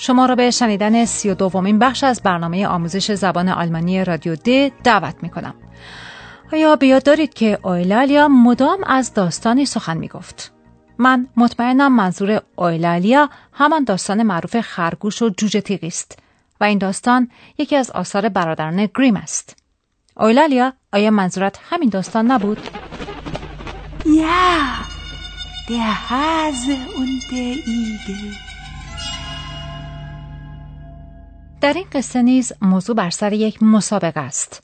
شما را به شنیدن سی و دومین بخش از برنامه آموزش زبان آلمانی رادیو د دعوت می کنم. آیا بیاد دارید که اویلالیا مدام از داستانی سخن می گفت؟ من مطمئنم منظور اویلالیا همان داستان معروف خرگوش و جوجه تیغی است و این داستان یکی از آثار برادران گریم است. اویلالیا آیا منظورت همین داستان نبود؟ یا der Hase und der Igel. در این قصه نیز موضوع بر سر یک مسابقه است.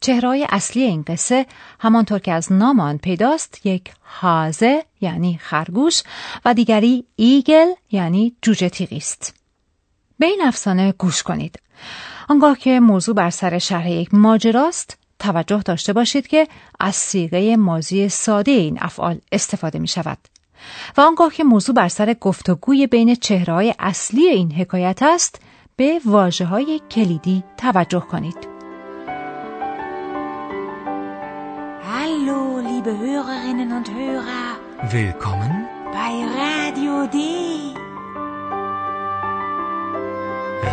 چهرهای اصلی این قصه همانطور که از نام آن پیداست یک هازه یعنی خرگوش و دیگری ایگل یعنی جوجه تیغی است. به این افسانه گوش کنید. آنگاه که موضوع بر سر شرح یک ماجراست توجه داشته باشید که از سیغه مازی ساده این افعال استفاده می شود. و آنگاه که موضوع بر سر گفتگوی بین چهرههای اصلی این حکایت است به واجه های کلیدی توجه کنید. Hallo, liebe Hörerinnen und Hörer. Willkommen bei Radio D.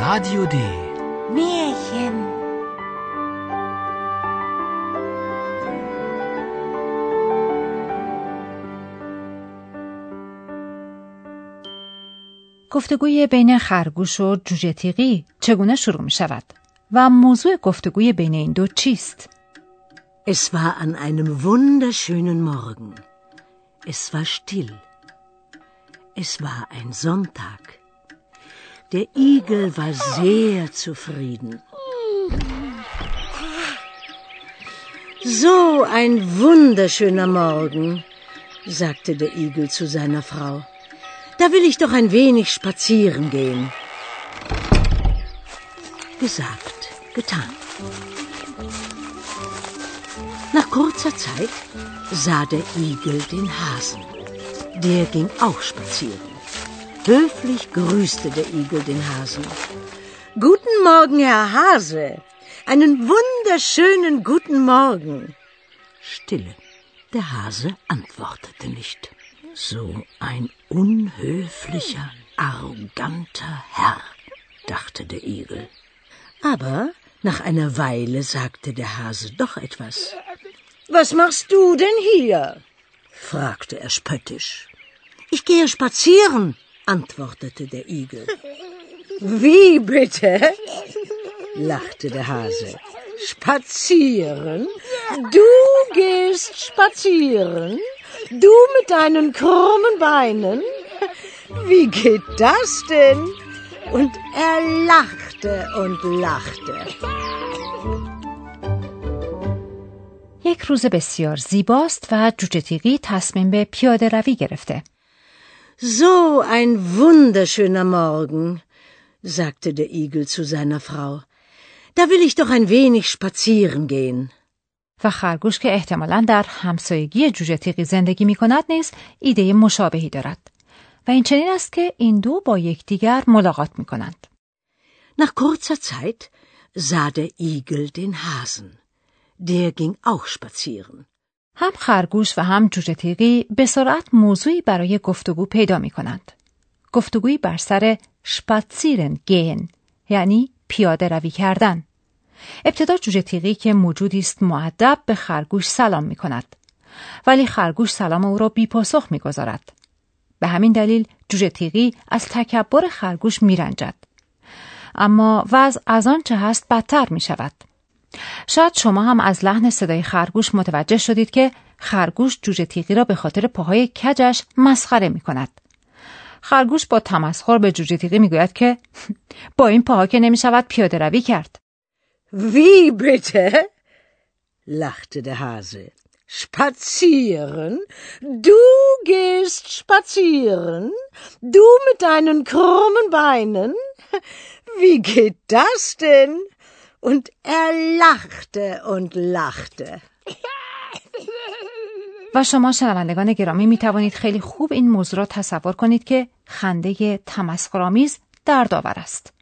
Radio D. Märchen. گفتگوی بین خرگوش و جوجه تیغی چگونه شروع می شود و موضوع گفتگوی بین این دو چیست؟ Es war an einem wunderschönen Morgen. Es war still. Es war ein Sonntag. Der Igel war sehr zufrieden. So ein wunderschöner Morgen, sagte der Igel zu seiner Frau. Da will ich doch ein wenig spazieren gehen. Gesagt, getan. Nach kurzer Zeit sah der Igel den Hasen. Der ging auch spazieren. Höflich grüßte der Igel den Hasen. Guten Morgen, Herr Hase. Einen wunderschönen guten Morgen. Stille. Der Hase antwortete nicht. So ein unhöflicher, arroganter Herr, dachte der Igel. Aber nach einer Weile sagte der Hase doch etwas. Was machst du denn hier? fragte er spöttisch. Ich gehe spazieren, antwortete der Igel. Wie bitte? lachte der Hase. Spazieren? Du gehst spazieren? Du mit deinen krummen Beinen? Wie geht das denn? Und er lachte und lachte. یک روز بسیار زیباست و جوجه تیغی تصمیم به پیاده روی گرفته. So ein wunderschöner Morgen, sagte der Igel zu seiner Frau. Da will ich doch ein wenig spazieren gehen. و خرگوش که احتمالا در همسایگی جوجه تیغی زندگی می کند نیز ایده مشابهی دارد. و این چنین است که این دو با یکدیگر ملاقات می کنند. Nach kurzer Zeit sah der Igel den Hasen. Der ging auch spazieren. هم خرگوش و هم جوجه تیغی به سرعت موضوعی برای گفتگو پیدا می کنند. گفتگویی بر سر شپاتسیرن گین یعنی پیاده روی کردن. ابتدا جوجه تیغی که موجودی است معدب به خرگوش سلام می کند. ولی خرگوش سلام او را بی پاسخ می گذارد. به همین دلیل جوجه تیغی از تکبر خرگوش می رنجد. اما وضع از آنچه هست بدتر می شود. شاید شما هم از لحن صدای خرگوش متوجه شدید که خرگوش جوجه تیغی را به خاطر پاهای کجش مسخره می کند. خرگوش با تمسخر به جوجه تیغی می گوید که با این پاها که نمی شود پیاده روی کرد. Wie bitte? lachte der Hase. Spazieren? Du gehst spazieren? Du mit deinen krummen Beinen? Wie geht das denn? Und er lachte und lachte. و شما شنوندگان گرامی می توانید خیلی خوب این موضوع را تصور کنید که خنده تمسخرآمیز دردآور است.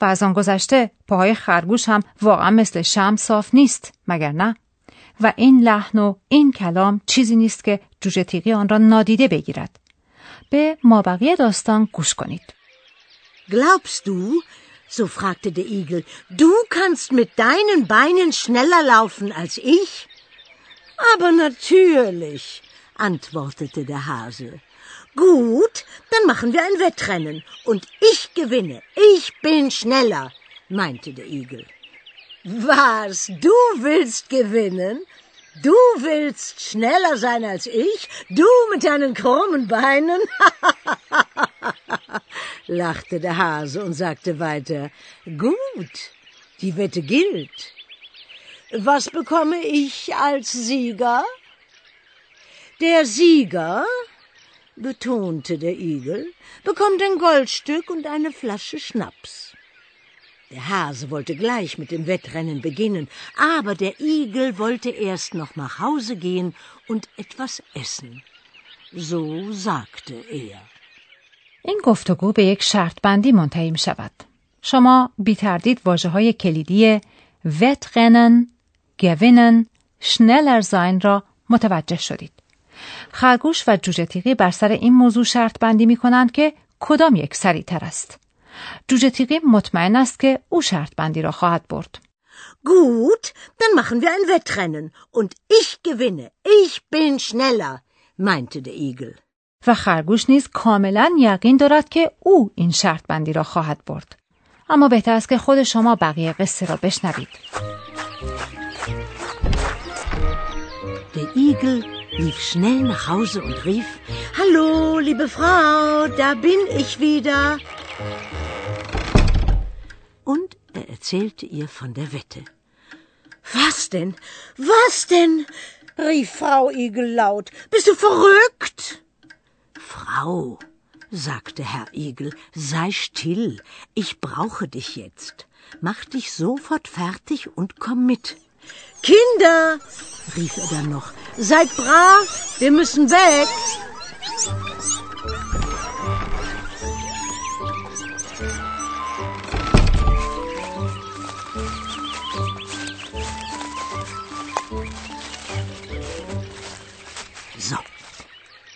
و از آن گذشته پاهای خرگوش هم واقعا مثل شم صاف نیست مگر نه؟ و این لحن و این کلام چیزی نیست که جوجه تیغی آن را نادیده بگیرد. به مابقی داستان گوش کنید. Glaubst du, so fragte der Igel, du kannst mit deinen Beinen schneller laufen als ich? Aber natürlich, antwortete der Hase. Gut, dann machen wir ein Wettrennen und ich gewinne. Ich bin schneller, meinte der Igel. Was, du willst gewinnen? Du willst schneller sein als ich? Du mit deinen krummen Beinen? lachte der Hase und sagte weiter, gut, die Wette gilt. Was bekomme ich als Sieger? Der Sieger, betonte der Igel, bekommt ein Goldstück und eine Flasche Schnaps. Der Hase wollte gleich mit dem Wettrennen beginnen, aber der Igel wollte erst noch nach Hause gehen und etwas essen. So sagte er. این گفتگو به یک شرط بندی منتهی می شود. شما بی تردید واجه های کلیدی وتغنن، گوینن، شنلر زاین را متوجه شدید. خرگوش و جوجه تیغی بر سر این موضوع شرط بندی می کنند که کدام یک تر است. جوجه تیغی مطمئن است که او شرط بندی را خواهد برد. Gut, dann machen wir ein Wettrennen und ich gewinne. Ich bin schneller, meinte der Igel. و خرگوش نیز کاملا یقین دارد که او این شرط بندی را خواهد برد. اما بهتر است که خود شما بقیه قصه را بشنوید. Der Igel lief schnell nach Hause und rief, Hallo, liebe Frau, da bin ich wieder. Und er erzählte ihr von der Wette. Was denn? Was denn? rief Frau Igel laut. Bist du verrückt? Frau, sagte Herr Igel, sei still, ich brauche dich jetzt. Mach dich sofort fertig und komm mit. Kinder, rief er dann noch, seid brav, wir müssen weg. So,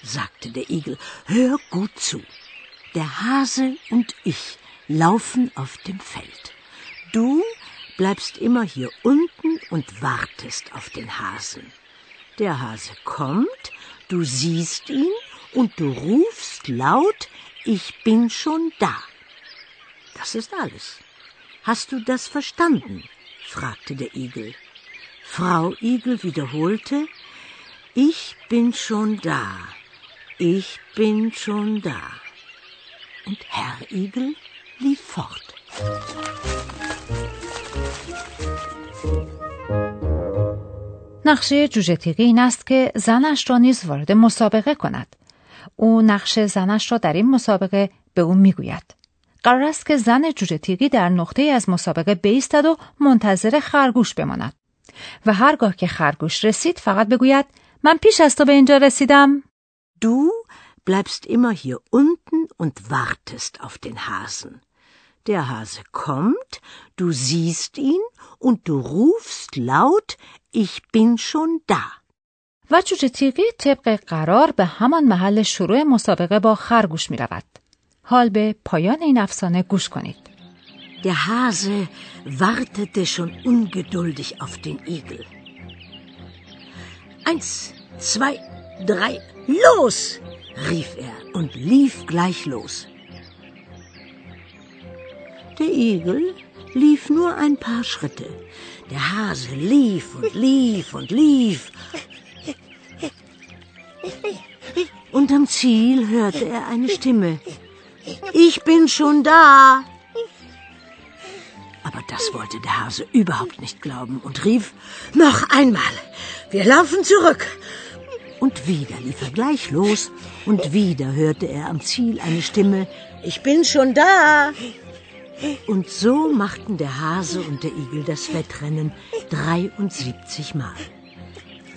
sagte der Igel, hör gut zu. Der Hase und ich laufen auf dem Feld. Du bleibst immer hier unten und wartest auf den Hasen. Der Hase kommt, du siehst ihn und du rufst laut, ich bin schon da. Das ist alles. Hast du das verstanden? fragte der Igel. Frau Igel wiederholte, ich bin schon da, ich bin schon da. Und Herr Igel lief fort. نقشه جوجه تیغی این است که زنش را نیز وارد مسابقه کند. او نقش زنش را در این مسابقه به او می‌گوید. قرار است که زن جوجه تیغی در نقطه از مسابقه بیستد و منتظر خرگوش بماند. و هرگاه که خرگوش رسید فقط بگوید من پیش از تو به اینجا رسیدم. Du bleibst immer hier unten und wartest auf den Hasen. Der Hase kommt, du siehst ihn und du rufst laut, ich bin schon da. و جوجه تیغی طبق قرار به همان محل شروع مسابقه با خرگوش می رود. حال به پایان این افسانه گوش کنید. Der Hase wartete schon ungeduldig auf den Igel. Eins, zwei, drei, los! rief er und lief gleich los. Der Igel lief nur ein paar Schritte. Der Hase lief und lief und lief. Und am Ziel hörte er eine Stimme. Ich bin schon da. Aber das wollte der Hase überhaupt nicht glauben und rief, noch einmal, wir laufen zurück. Und wieder lief er gleich los und wieder hörte er am Ziel eine Stimme, ich bin schon da. Und so machten der Hase und der Igel das Wettrennen 73 Mal.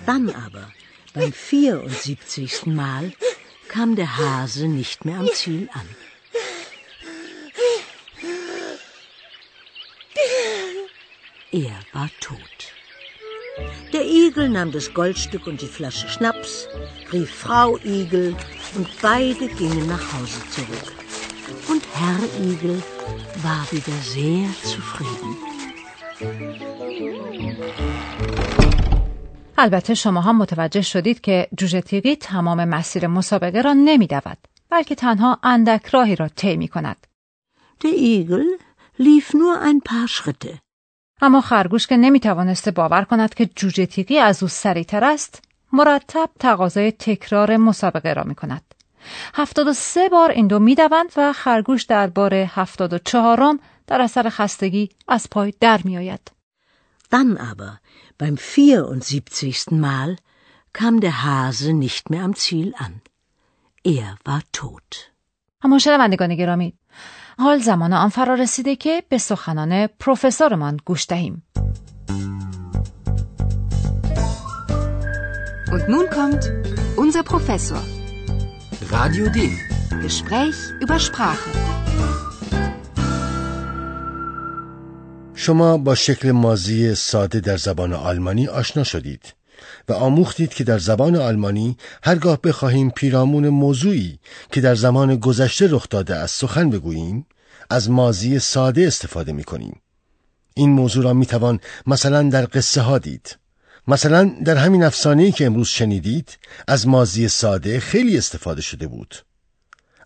Dann aber, beim 74. Mal, kam der Hase nicht mehr am Ziel an. Er war tot. Der Igel nahm das Goldstück und die Flasche Schnaps, rief Frau Igel und beide gingen nach Hause zurück. Und Herr Igel war wieder sehr zufrieden. البته شما هم متوجه شدید که جوجه تیغی تمام مسیر مسابقه را نمی دود بلکه تنها اندک راهی را طی می کند. Der Igel lief nur ein paar Schritte. اما خرگوش که نمی توانسته باور کند که جوجه تیغی از او سریعتر است مرتب تقاضای تکرار مسابقه را می کند. هفتاد و سه بار این دو می دوند و خرگوش در بار هفتاد و چهارم در اثر خستگی از پای در می آید. Dann aber, beim 74. Mal, kam der Hase nicht mehr am Ziel an. Er war tot. اما شنوندگان گرامی حال زمان آن فرا رسیده که به سخنان پروفسورمان گوش دهیم. Und nun kommt unser Professor. Radio D. Gespräch über Sprache. شما با شکل مازی ساده در زبان آلمانی آشنا شدید و آموختید که در زبان آلمانی هرگاه بخواهیم پیرامون موضوعی که در زمان گذشته رخ داده از سخن بگوییم از مازی ساده استفاده می کنیم. این موضوع را می توان مثلا در قصه ها دید. مثلا در همین افسانه‌ای که امروز شنیدید از مازی ساده خیلی استفاده شده بود.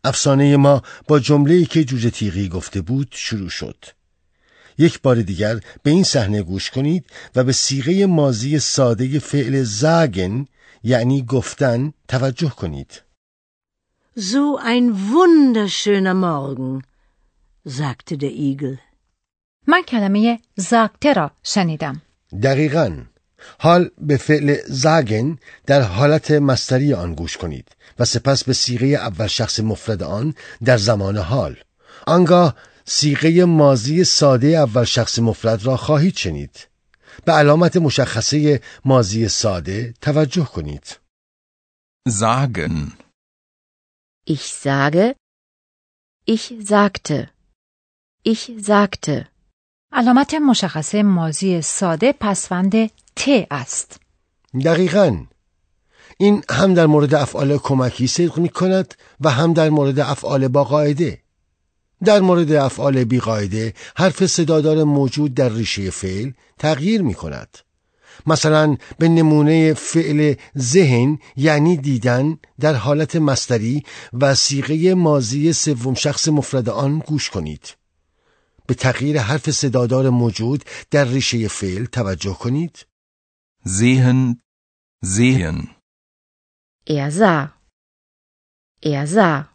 افسانه ما با جمله‌ای که جوجه تیغی گفته بود شروع شد. یک بار دیگر به این صحنه گوش کنید و به سیغه مازی ساده فعل زاگن یعنی گفتن توجه کنید. So ein wunderschöner Morgen, sagte der Igel. من کلمه زاگته را شنیدم. دقیقا حال به فعل زاگن در حالت مستری آن گوش کنید و سپس به سیغه اول شخص مفرد آن در زمان حال آنگاه سیغه مازی ساده اول شخص مفرد را خواهید شنید به علامت مشخصه مازی ساده توجه کنید Sagen. Ich sage, ich sagte, ich sagte. علامت مشخصه مازی ساده پسوند ت است. دقیقا. این هم در مورد افعال کمکی صدق می کند و هم در مورد افعال با قاعده در مورد افعال بی قاعده حرف صدادار موجود در ریشه فعل تغییر می کند مثلا به نمونه فعل ذهن یعنی دیدن در حالت مستری و سیغه مازی سوم شخص مفرد آن گوش کنید. به تغییر حرف صدادار موجود در ریشه فعل توجه کنید. Sehen. Sehen. Er sah. Er sah.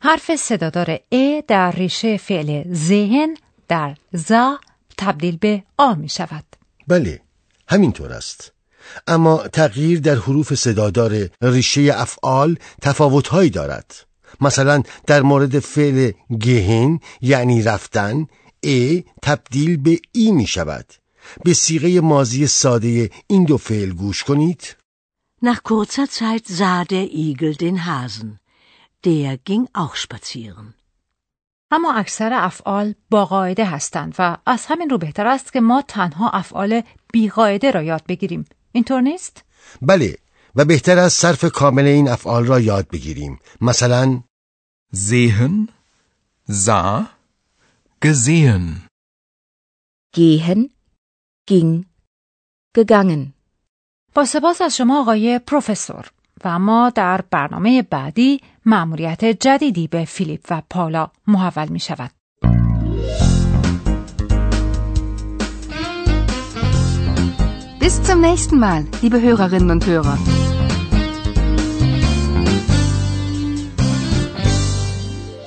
حرف صدادار ا در ریشه فعل ذهن در زا تبدیل به آ می شود. بله همینطور است اما تغییر در حروف صدادار ریشه افعال تفاوتهایی دارد مثلا در مورد فعل گهن یعنی رفتن ا تبدیل به ای می شود به سیغه مازی ساده این دو فعل گوش کنید Nach kurzer Zeit sah der Igel den Hasen. Der ging auch spazieren. اما اکثر افعال با قاعده هستند و از همین رو بهتر است که ما تنها افعال بی قاعده را یاد بگیریم. اینطور نیست؟ بله و بهتر از صرف کامل این افعال را یاد بگیریم مثلا Sehen. Sah. Gesehen. Gehen, ging, gegangen. با سپاس از شما آقای پروفسور و اما در برنامه بعدی مأموریت جدیدی به فیلیپ و پالا محول می شود. Bis zum nächsten Mal, liebe Hörerinnen und Hörer.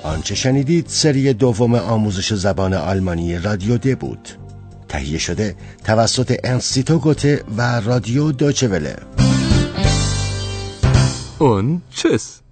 آنچه شنیدید سری دوم آموزش زبان آلمانی رادیو د بود تهیه شده توسط انستیتو گوته و رادیو دوچه وله Und tschüss.